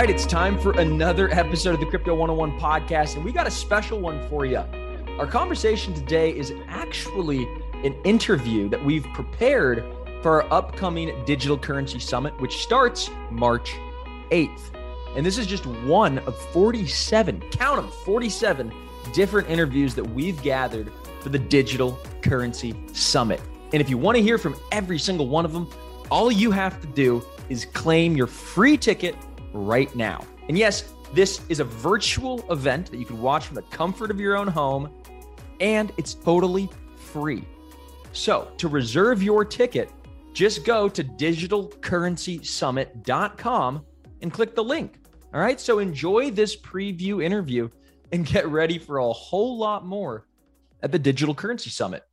right, it's time for another episode of the Crypto 101 podcast, and we got a special one for you. Our conversation today is actually an interview that we've prepared for our upcoming Digital Currency Summit, which starts March 8th. And this is just one of 47, count them, 47 different interviews that we've gathered for the Digital Currency Summit. And if you want to hear from every single one of them, all you have to do is claim your free ticket right now. And yes, this is a virtual event that you can watch from the comfort of your own home, and it's totally free. So, to reserve your ticket, just go to digitalcurrencysummit.com and click the link. All right, so enjoy this preview interview and get ready for a whole lot more at the Digital Currency Summit.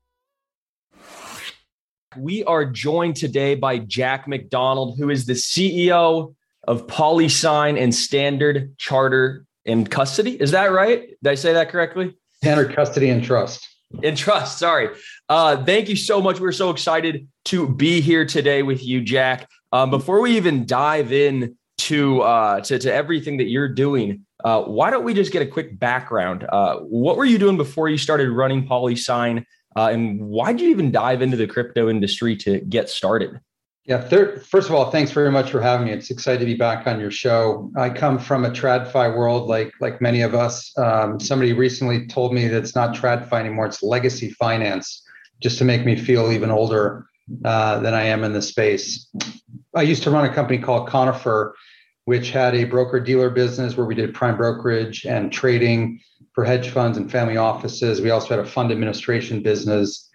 We are joined today by Jack McDonald, who is the CEO of PolySign and Standard Charter and Custody. Is that right? Did I say that correctly? Standard Custody and Trust. And Trust, sorry. Uh, thank you so much. We're so excited to be here today with you, Jack. Um, before we even dive in to, uh, to, to everything that you're doing, uh, why don't we just get a quick background? Uh, what were you doing before you started running PolySign? Uh, and why did you even dive into the crypto industry to get started? Yeah, third, first of all, thanks very much for having me. It's excited to be back on your show. I come from a TradFi world, like like many of us. Um, somebody recently told me that it's not TradFi anymore; it's legacy finance, just to make me feel even older uh, than I am in the space. I used to run a company called Conifer, which had a broker dealer business where we did prime brokerage and trading for hedge funds and family offices. We also had a fund administration business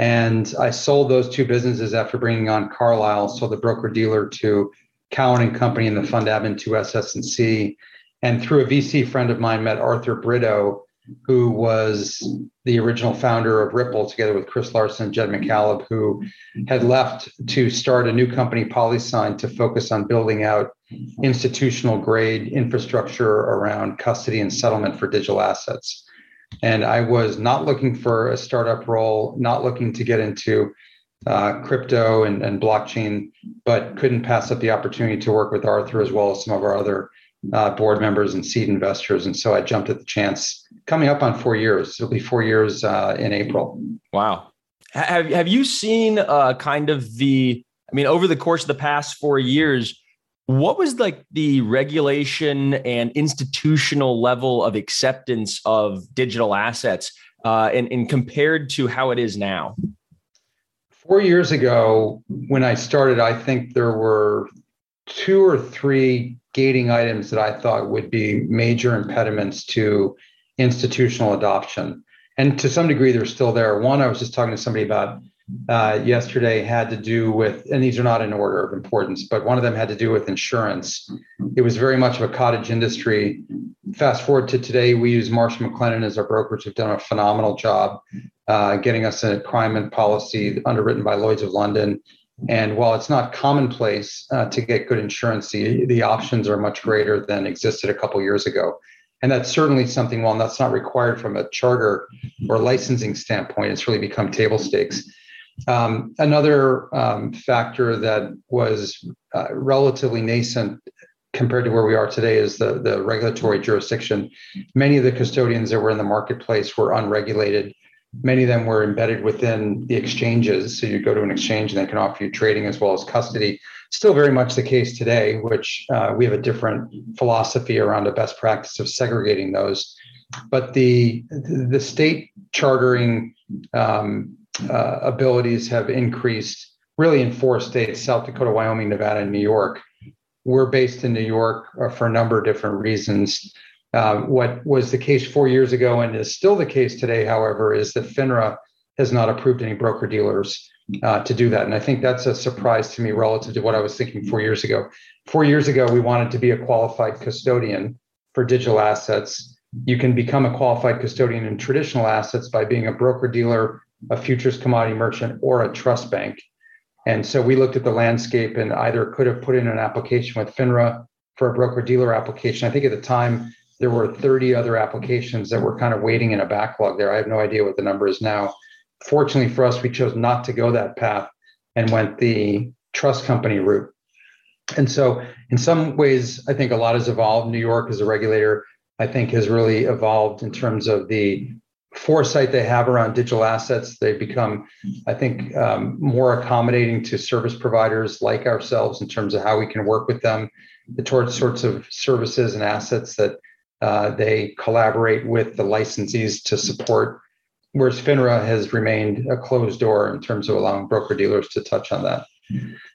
and I sold those two businesses after bringing on Carlisle, sold the broker dealer to Cowen and Company and the fund admin to SS&C. And through a VC friend of mine, met Arthur Britto, who was the original founder of Ripple, together with Chris Larsen and Jed McCaleb, who had left to start a new company, Polysign, to focus on building out institutional grade infrastructure around custody and settlement for digital assets. And I was not looking for a startup role, not looking to get into uh, crypto and, and blockchain, but couldn't pass up the opportunity to work with Arthur as well as some of our other uh, board members and seed investors. And so I jumped at the chance. Coming up on four years, it'll be four years uh, in April. Wow. Have Have you seen uh, kind of the? I mean, over the course of the past four years, what was like the regulation and institutional level of acceptance of digital assets uh, and, and compared to how it is now? Four years ago, when I started, I think there were two or three gating items that I thought would be major impediments to institutional adoption. And to some degree, they're still there. One, I was just talking to somebody about uh, yesterday had to do with, and these are not in order of importance, but one of them had to do with insurance. It was very much of a cottage industry. Fast forward to today, we use Marsh McLennan as our brokerage, who've done a phenomenal job uh, getting us a crime and policy underwritten by Lloyd's of London. And while it's not commonplace uh, to get good insurance, the, the options are much greater than existed a couple years ago. And that's certainly something, while that's not required from a charter or licensing standpoint, it's really become table stakes. Um, another um, factor that was uh, relatively nascent compared to where we are today is the, the regulatory jurisdiction. Many of the custodians that were in the marketplace were unregulated. Many of them were embedded within the exchanges. So you go to an exchange and they can offer you trading as well as custody. Still very much the case today, which uh, we have a different philosophy around a best practice of segregating those. But the the state chartering um, uh, abilities have increased really in four states South Dakota, Wyoming, Nevada, and New York. We're based in New York uh, for a number of different reasons. Uh, what was the case four years ago and is still the case today, however, is that FINRA has not approved any broker dealers uh, to do that. And I think that's a surprise to me relative to what I was thinking four years ago. Four years ago, we wanted to be a qualified custodian for digital assets. You can become a qualified custodian in traditional assets by being a broker dealer a futures commodity merchant, or a trust bank. And so we looked at the landscape and either could have put in an application with FINRA for a broker dealer application. I think at the time there were 30 other applications that were kind of waiting in a backlog there. I have no idea what the number is now. Fortunately for us, we chose not to go that path and went the trust company route. And so, in some ways, I think a lot has evolved. New York as a regulator, I think, has really evolved in terms of the foresight they have around digital assets. They've become, I think, um, more accommodating to service providers like ourselves in terms of how we can work with them towards sorts of services and assets that uh, they collaborate with the licensees to support. Whereas FINRA has remained a closed door in terms of allowing broker dealers to touch on that.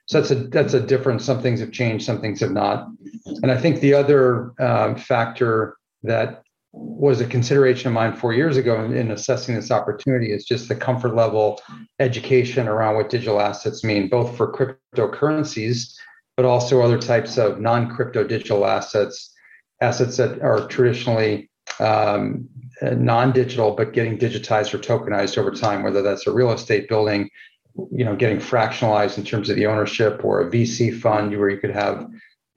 So that's a that's a difference. Some things have changed, some things have not. And I think the other um, factor that was a consideration of mine four years ago in, in, assessing this opportunity is just the comfort level education around what digital assets mean, both for cryptocurrencies, but also other types of non-crypto digital assets, assets that are traditionally um, non-digital but getting digitized or tokenized over time, whether that's a real estate building, you know, getting fractionalized in terms of the ownership, or a VC fund where you could have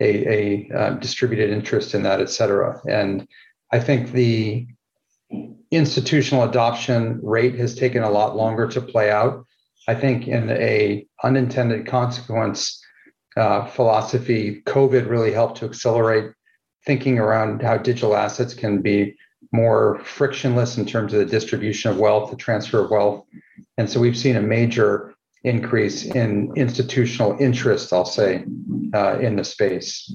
a, a uh, distributed interest in that, et cetera. And I think the institutional adoption rate has taken a lot longer to play out. I think in a unintended consequence uh, philosophy, COVID really helped to accelerate thinking around how digital assets can be more frictionless in terms of the distribution of wealth, the transfer of wealth. And so we've seen a major increase in institutional interest, I'll say, uh, in the space,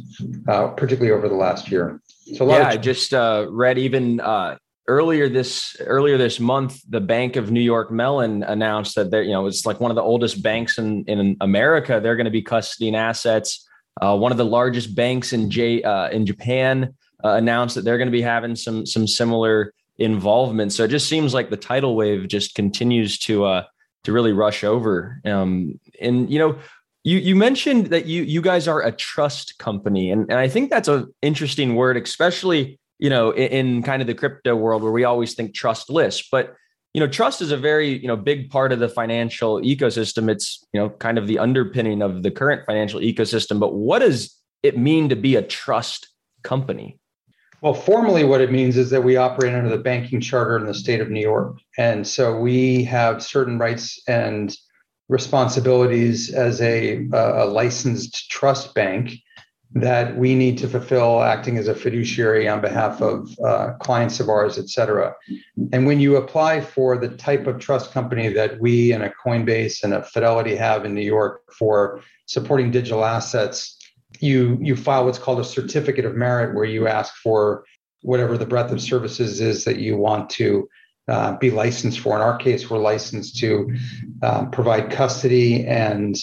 uh, particularly over the last year. So yeah, I just uh, read even uh, earlier this earlier this month, the Bank of New York Mellon announced that they're you know it's like one of the oldest banks in in America. They're going to be custodying assets. Uh, one of the largest banks in J uh, in Japan announced that they're going to be having some some similar involvement. So it just seems like the tidal wave just continues to uh, to really rush over. Um, and you know, you you mentioned that you you guys are a trust company, and, and I think that's an interesting word, especially you know in, in kind of the crypto world where we always think trustless, but you know trust is a very you know big part of the financial ecosystem. It's you know kind of the underpinning of the current financial ecosystem. But what does it mean to be a trust company? Well, formally, what it means is that we operate under the banking charter in the state of New York. And so we have certain rights and responsibilities as a, a licensed trust bank that we need to fulfill acting as a fiduciary on behalf of uh, clients of ours, et cetera. And when you apply for the type of trust company that we and a Coinbase and a Fidelity have in New York for supporting digital assets, you you file what's called a certificate of merit where you ask for whatever the breadth of services is that you want to uh, be licensed for. In our case, we're licensed to um, provide custody and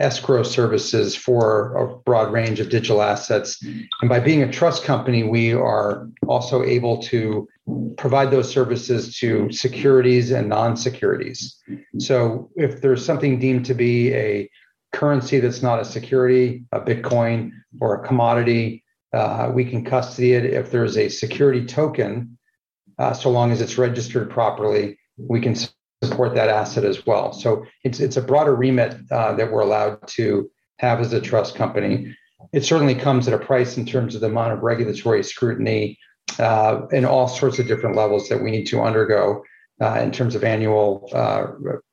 escrow services for a broad range of digital assets. And by being a trust company, we are also able to provide those services to securities and non securities. So if there's something deemed to be a currency that's not a security, a Bitcoin or a commodity. Uh, we can custody it if there's a security token, uh, so long as it's registered properly. We can support that asset as well. So it's it's a broader remit uh, that we're allowed to have as a trust company. It certainly comes at a price in terms of the amount of regulatory scrutiny uh, and all sorts of different levels that we need to undergo uh, in terms of annual uh,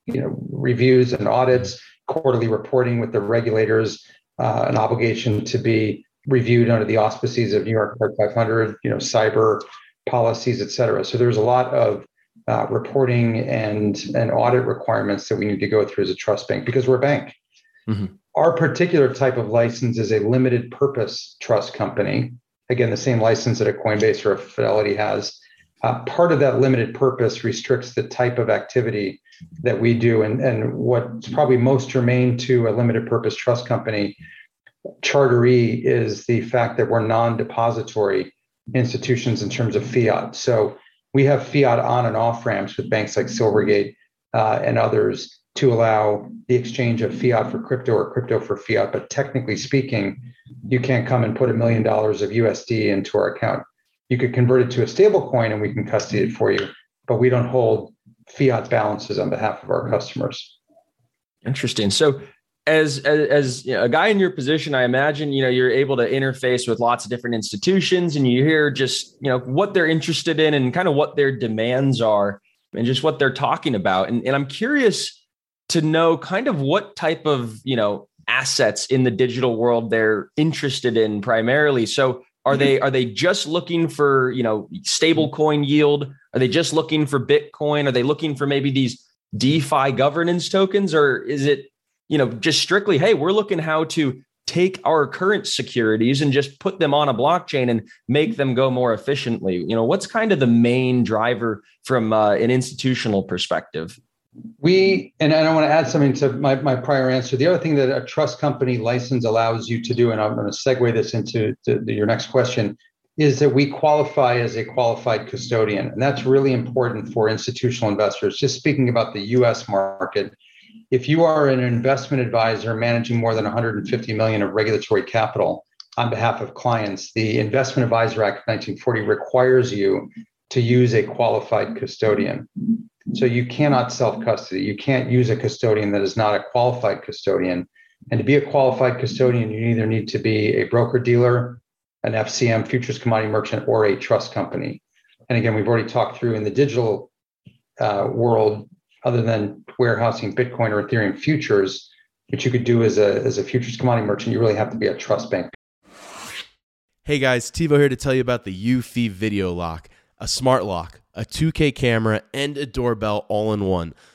you know reviews and audits quarterly reporting with the regulators, uh, an obligation to be reviewed under the auspices of New York Part 500, you know, cyber policies, et cetera. So there's a lot of uh, reporting and, and audit requirements that we need to go through as a trust bank because we're a bank. Mm-hmm. Our particular type of license is a limited purpose trust company. Again, the same license that a Coinbase or a Fidelity has. Uh, part of that limited purpose restricts the type of activity that we do. And, and what's probably most germane to a limited purpose trust company, Charteree, is the fact that we're non depository institutions in terms of fiat. So we have fiat on and off ramps with banks like Silvergate uh, and others to allow the exchange of fiat for crypto or crypto for fiat. But technically speaking, you can't come and put a million dollars of USD into our account. You could convert it to a stable coin and we can custody it for you, but we don't hold fiat balances on behalf of our customers. Interesting. So as as, as you know, a guy in your position, I imagine you know you're able to interface with lots of different institutions, and you hear just you know what they're interested in and kind of what their demands are, and just what they're talking about. And, and I'm curious to know kind of what type of you know assets in the digital world they're interested in primarily. So are they mm-hmm. are they just looking for you know stable coin yield? Are they just looking for Bitcoin? Are they looking for maybe these DeFi governance tokens, or is it you know just strictly hey we're looking how to take our current securities and just put them on a blockchain and make them go more efficiently. You know what's kind of the main driver from uh, an institutional perspective? We and i want to add something to my, my prior answer. The other thing that a trust company license allows you to do and i'm going to segue this into the, the, your next question is that we qualify as a qualified custodian and that's really important for institutional investors. Just speaking about the us market if you are an investment advisor managing more than 150 million of regulatory capital on behalf of clients, the Investment Advisor Act of 1940 requires you to use a qualified custodian. So you cannot self custody. You can't use a custodian that is not a qualified custodian. And to be a qualified custodian, you either need to be a broker dealer, an FCM, futures commodity merchant, or a trust company. And again, we've already talked through in the digital uh, world, other than warehousing Bitcoin or Ethereum futures, which you could do as a, as a futures commodity merchant, you really have to be a trust bank. Hey guys, TiVo here to tell you about the Eufy Video Lock, a smart lock, a 2K camera, and a doorbell all in one.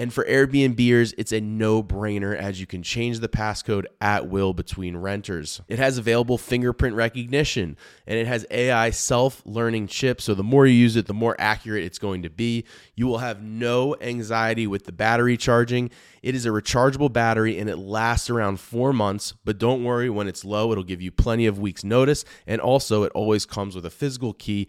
And for Airbnbers, it's a no brainer as you can change the passcode at will between renters. It has available fingerprint recognition and it has AI self learning chips. So the more you use it, the more accurate it's going to be. You will have no anxiety with the battery charging. It is a rechargeable battery and it lasts around four months, but don't worry, when it's low, it'll give you plenty of weeks' notice. And also, it always comes with a physical key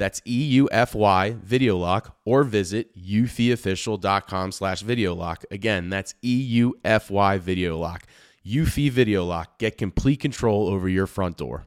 That's E-U-F-Y Video Lock or visit eufyofficial.com slash video lock. Again, that's E-U-F-Y Video Lock. Eufy Video Lock. Get complete control over your front door.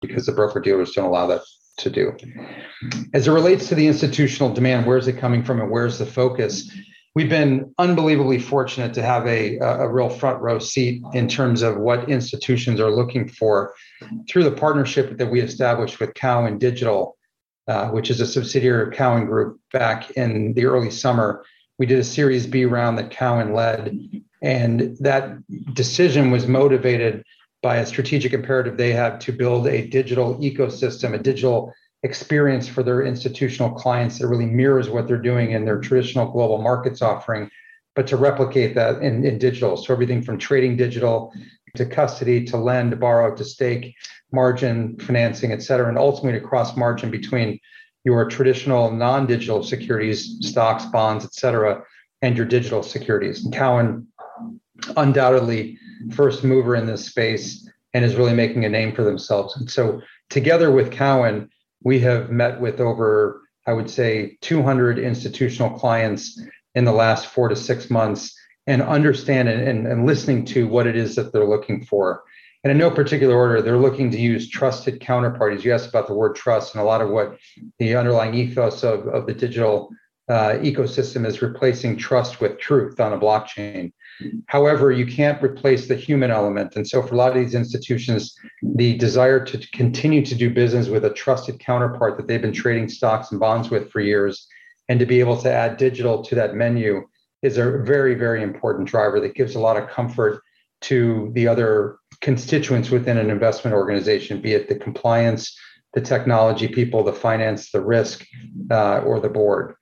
because the broker dealers don't allow that to do. As it relates to the institutional demand, where's it coming from and where's the focus? We've been unbelievably fortunate to have a, a real front row seat in terms of what institutions are looking for through the partnership that we established with Cowen Digital, uh, which is a subsidiary of Cowen Group back in the early summer. We did a Series B round that Cowen led, and that decision was motivated by a strategic imperative they have to build a digital ecosystem, a digital experience for their institutional clients that really mirrors what they're doing in their traditional global markets offering, but to replicate that in, in digital. So everything from trading digital to custody to lend, borrow to stake, margin, financing, et cetera, and ultimately to cross margin between your traditional non-digital securities, stocks, bonds, et cetera, and your digital securities. And Cowen undoubtedly first mover in this space and is really making a name for themselves. And so together with Cowen, we have met with over, I would say, 200 institutional clients in the last four to six months and understand and, and, and listening to what it is that they're looking for. And in no particular order, they're looking to use trusted counterparties. You asked about the word trust, and a lot of what the underlying ethos of, of the digital uh, ecosystem is replacing trust with truth on a blockchain. However, you can't replace the human element. And so, for a lot of these institutions, the desire to continue to do business with a trusted counterpart that they've been trading stocks and bonds with for years, and to be able to add digital to that menu is a very, very important driver that gives a lot of comfort to the other constituents within an investment organization, be it the compliance, the technology people, the finance, the risk, uh, or the board.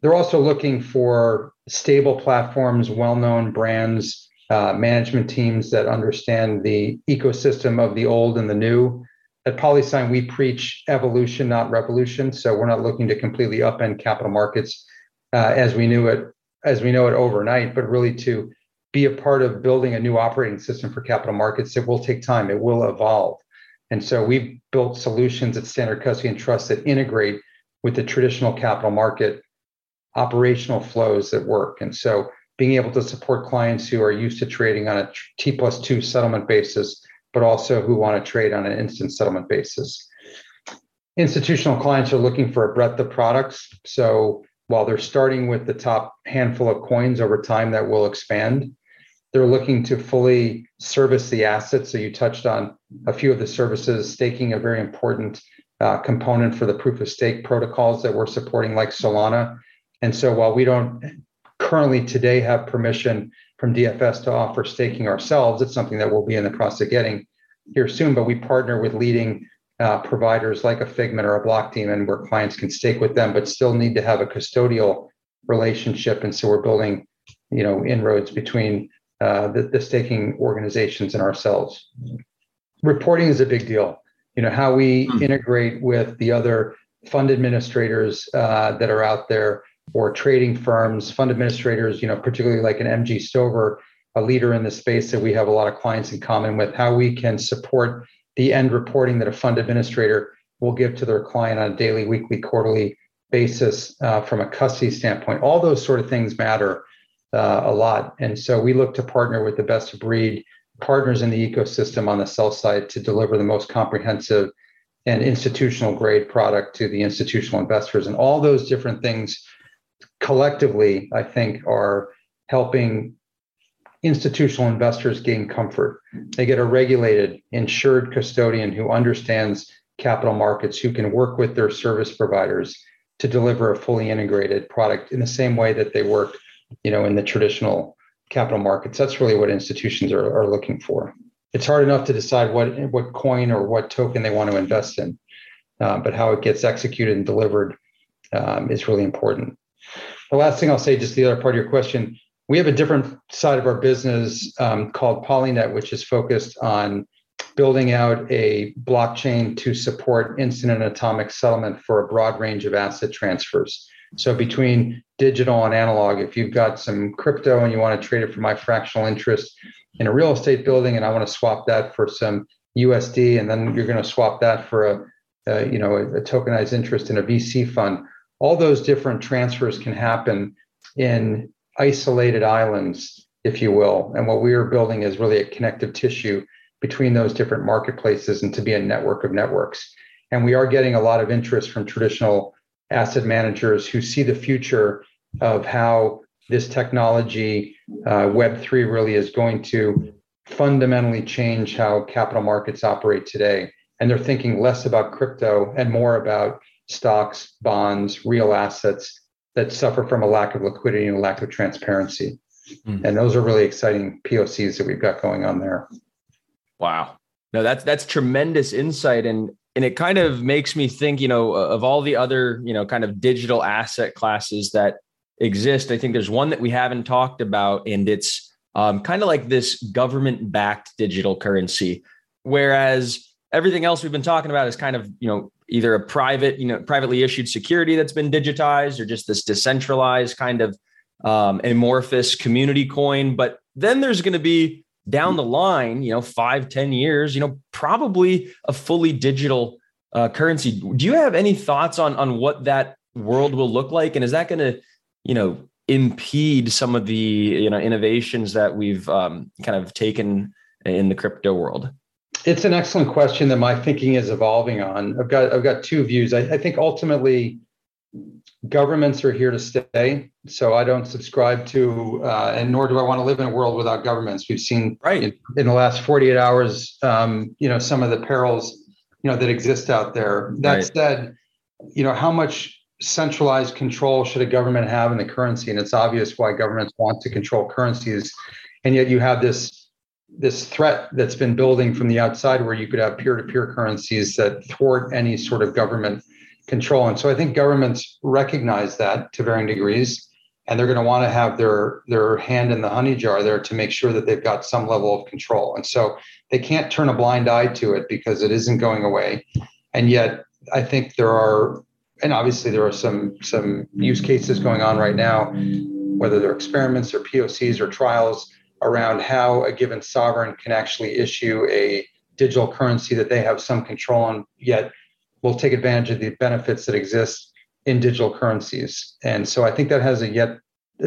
They're also looking for stable platforms, well known brands, uh, management teams that understand the ecosystem of the old and the new. At PolySign, we preach evolution, not revolution. So we're not looking to completely upend capital markets uh, as we knew it, as we know it overnight, but really to be a part of building a new operating system for capital markets. It will take time. It will evolve. And so we've built solutions at Standard Custody and Trust that integrate with the traditional capital market operational flows that work. And so being able to support clients who are used to trading on a T plus two settlement basis, but also who want to trade on an instant settlement basis. Institutional clients are looking for a breadth of products. So while they're starting with the top handful of coins over time that will expand, they're looking to fully service the assets. So you touched on a few of the services, staking a very important uh, component for the proof of stake protocols that we're supporting, like Solana. And so while we don't currently today have permission from DFS to offer staking ourselves, it's something that we'll be in the process of getting here soon. But we partner with leading uh, providers like a Figment or a Blockdaemon where clients can stake with them, but still need to have a custodial relationship. And so we're building, you know, inroads between uh, the, the staking organizations and ourselves. Reporting is a big deal. You know, how we hmm. integrate with the other fund administrators uh, that are out there or trading firms, fund administrators, you know, particularly like an MG Stover, a leader in the space that we have a lot of clients in common with, how we can support the end reporting that a fund administrator will give to their client on a daily, weekly, quarterly basis uh, from a custody standpoint. All those sort of things matter uh, a lot. And so we look to partner with the best of breed partners in the ecosystem on the sell side to deliver the most comprehensive and institutional grade product to the institutional investors. And all those different things collectively, I think, are helping institutional investors gain comfort. They get a regulated, insured custodian who understands capital markets, who can work with their service providers to deliver a fully integrated product in the same way that they work, you know, in the traditional capital markets. That's really what institutions are, are looking for. It's hard enough to decide what what coin or what token they want to invest in, uh, but how it gets executed and delivered um, is really important. The last thing I'll say, just the other part of your question, we have a different side of our business um, called Polynet, which is focused on building out a blockchain to support instant and atomic settlement for a broad range of asset transfers. So between digital and analog, if you've got some crypto and you want to trade it for my fractional interest in a real estate building, and I want to swap that for some USD, and then you're going to swap that for a, a you know a, a tokenized interest in a VC fund all those different transfers can happen in isolated islands, if you will. And what we are building is really a connective tissue between those different marketplaces and to be a network of networks. And we are getting a lot of interest from traditional asset managers who see the future of how this technology, uh, Web3, really is going to fundamentally change how capital markets operate today. And they're thinking less about crypto and more about stocks, bonds, real assets that suffer from a lack of liquidity and a lack of transparency. Mm. And those are really exciting POCs that we've got going on there. Wow. No, that's that's tremendous insight. And and it kind of makes me think, you know, of all the other, you know, kind of digital asset classes that exist. I think there's one that we haven't talked about, and it's um, kind of like this government backed digital currency. Whereas everything else we've been talking about is kind of, you know, either a private, you know, privately issued security that's been digitized or just this decentralized kind of um, amorphous community coin. But then there's going to be down the line, you know, five, ten years, you know, probably a fully digital uh, currency. Do you have any thoughts on on what that world will look like, and is that going to, you know, impede some of the you know innovations that we've um, kind of taken in the crypto world? It's an excellent question that my thinking is evolving on. I've got I've got two views. I, I think ultimately governments are here to stay. So I don't subscribe to, uh, and nor do I want to live in a world without governments. We've seen right in, in the last 48 hours, um, you know, some of the perils, you know, that exist out there. That right. said, you know, how much centralized control should a government have in the currency? And it's obvious why governments want to control currencies, and yet you have this this threat that's been building from the outside, where you could have peer-to-peer currencies that thwart any sort of government control. And so I think governments recognize that to varying degrees, and they're going to want to have their their hand in the honey jar there to make sure that they've got some level of control. And so they can't turn a blind eye to it because it isn't going away. And yet, I think there are, and obviously there are some some use cases going on right now, whether they're experiments or POCs or trials around how a given sovereign can actually issue a digital currency that they have some control on, yet will take advantage of the benefits that exist in digital currencies. And so I think that has a yet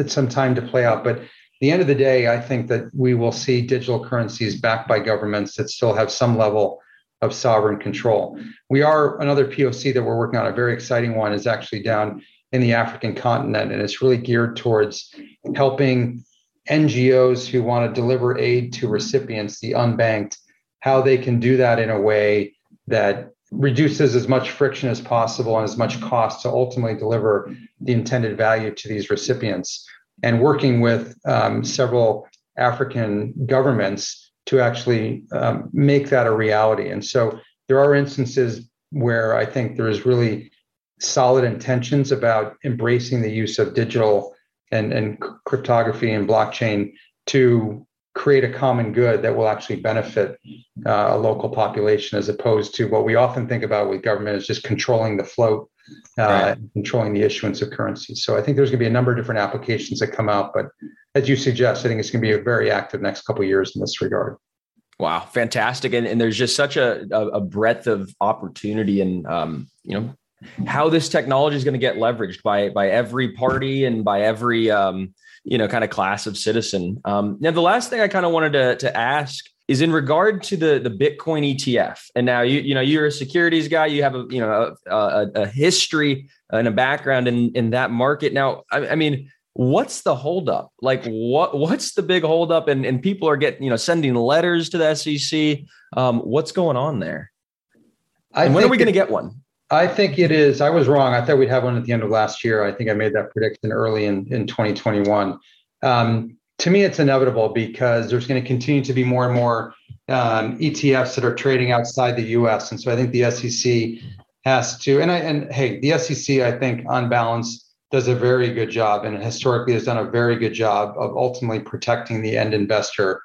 some time to play out. But the end of the day, I think that we will see digital currencies backed by governments that still have some level of sovereign control. We are another POC that we're working on, a very exciting one, is actually down in the African continent, and it's really geared towards helping NGOs who want to deliver aid to recipients, the unbanked, how they can do that in a way that reduces as much friction as possible and as much cost to ultimately deliver the intended value to these recipients. And working with um, several African governments to actually um, make that a reality. And so there are instances where I think there is really solid intentions about embracing the use of digital and, and cryptography and blockchain to create a common good that will actually benefit uh, a local population as opposed to what we often think about with government is just controlling the float uh, right. controlling the issuance of currency. So i think there's going to be a number of different applications that come out but as you suggest i think it's going to be a very active next couple years in this regard. Wow fantastic. And, and there's just such a, a breadth of opportunity and um, you know how this technology is going to get leveraged by by every party and by every um, you know kind of class of citizen. Um, now, the last thing I kind of wanted to to ask is in regard to the the Bitcoin ETF. And now you you know you're a securities guy. You have a you know a, a, a history and a background in in that market. Now, I, I mean what's the holdup? Like what what's the big holdup? And and people are getting you know sending letters to the SEC. Um, what's going on there? And when are we going to get one? I think it is. I was wrong. I thought we'd have one at the end of last year. I think I made that prediction early in, in 2021. Um, to me, it's inevitable because there's going to continue to be more and more um, ETFs that are trading outside the US. And so I think the SEC has to, and I, and hey, the SEC, I think on balance, does a very good job and historically has done a very good job of ultimately protecting the end investor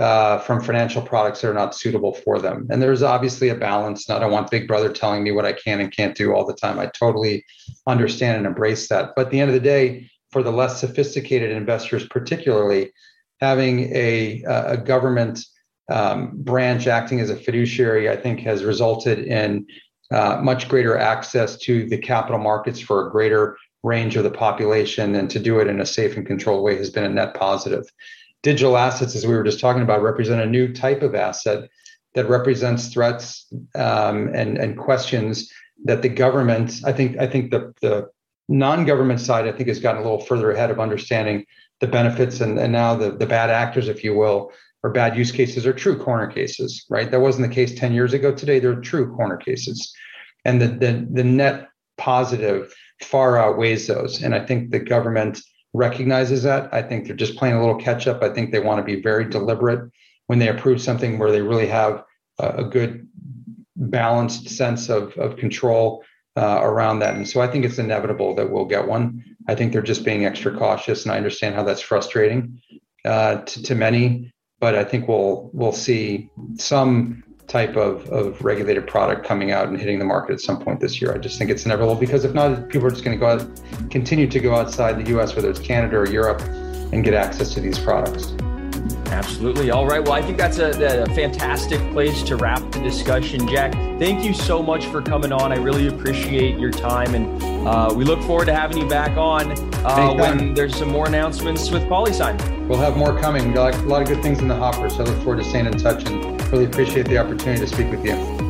uh, from financial products that are not suitable for them. And there's obviously a balance. And I don't want Big Brother telling me what I can and can't do all the time. I totally understand and embrace that. But at the end of the day, for the less sophisticated investors, particularly, having a, a government um, branch acting as a fiduciary, I think, has resulted in uh, much greater access to the capital markets for a greater range of the population. And to do it in a safe and controlled way has been a net positive digital assets, as we were just talking about, represent a new type of asset that represents threats um, and and questions that the government, I think, I think the the non-government side, I think, has gotten a little further ahead of understanding the benefits and, and now the, the bad actors, if you will, or bad use cases are true corner cases, right? That wasn't the case 10 years ago. Today, they're true corner cases. And the, the, the net positive far outweighs those. And I think the government recognizes that. I think they're just playing a little catch up. I think they want to be very deliberate when they approve something where they really have a, good balanced sense of, of control uh, around that. And so I think it's inevitable that we'll get one. I think they're just being extra cautious, and I understand how that's frustrating uh, to, to many. But I think we'll we'll see some type of, of regulated product coming out and hitting the market at some point this year. I just think it's inevitable because if not, people are just going to go out, continue to go outside the U.S., whether it's Canada or Europe, and get access to these products. Absolutely. All right. Well, I think that's a, a, fantastic place to wrap the discussion. Jack, thank you so much for coming on. I really appreciate your time. And uh, we look forward to having you back on uh, when there's some more announcements with PolySign. We'll have more coming. Got a lot of good things in the hopper. So I look forward to staying in touch and really appreciate the opportunity to speak with you.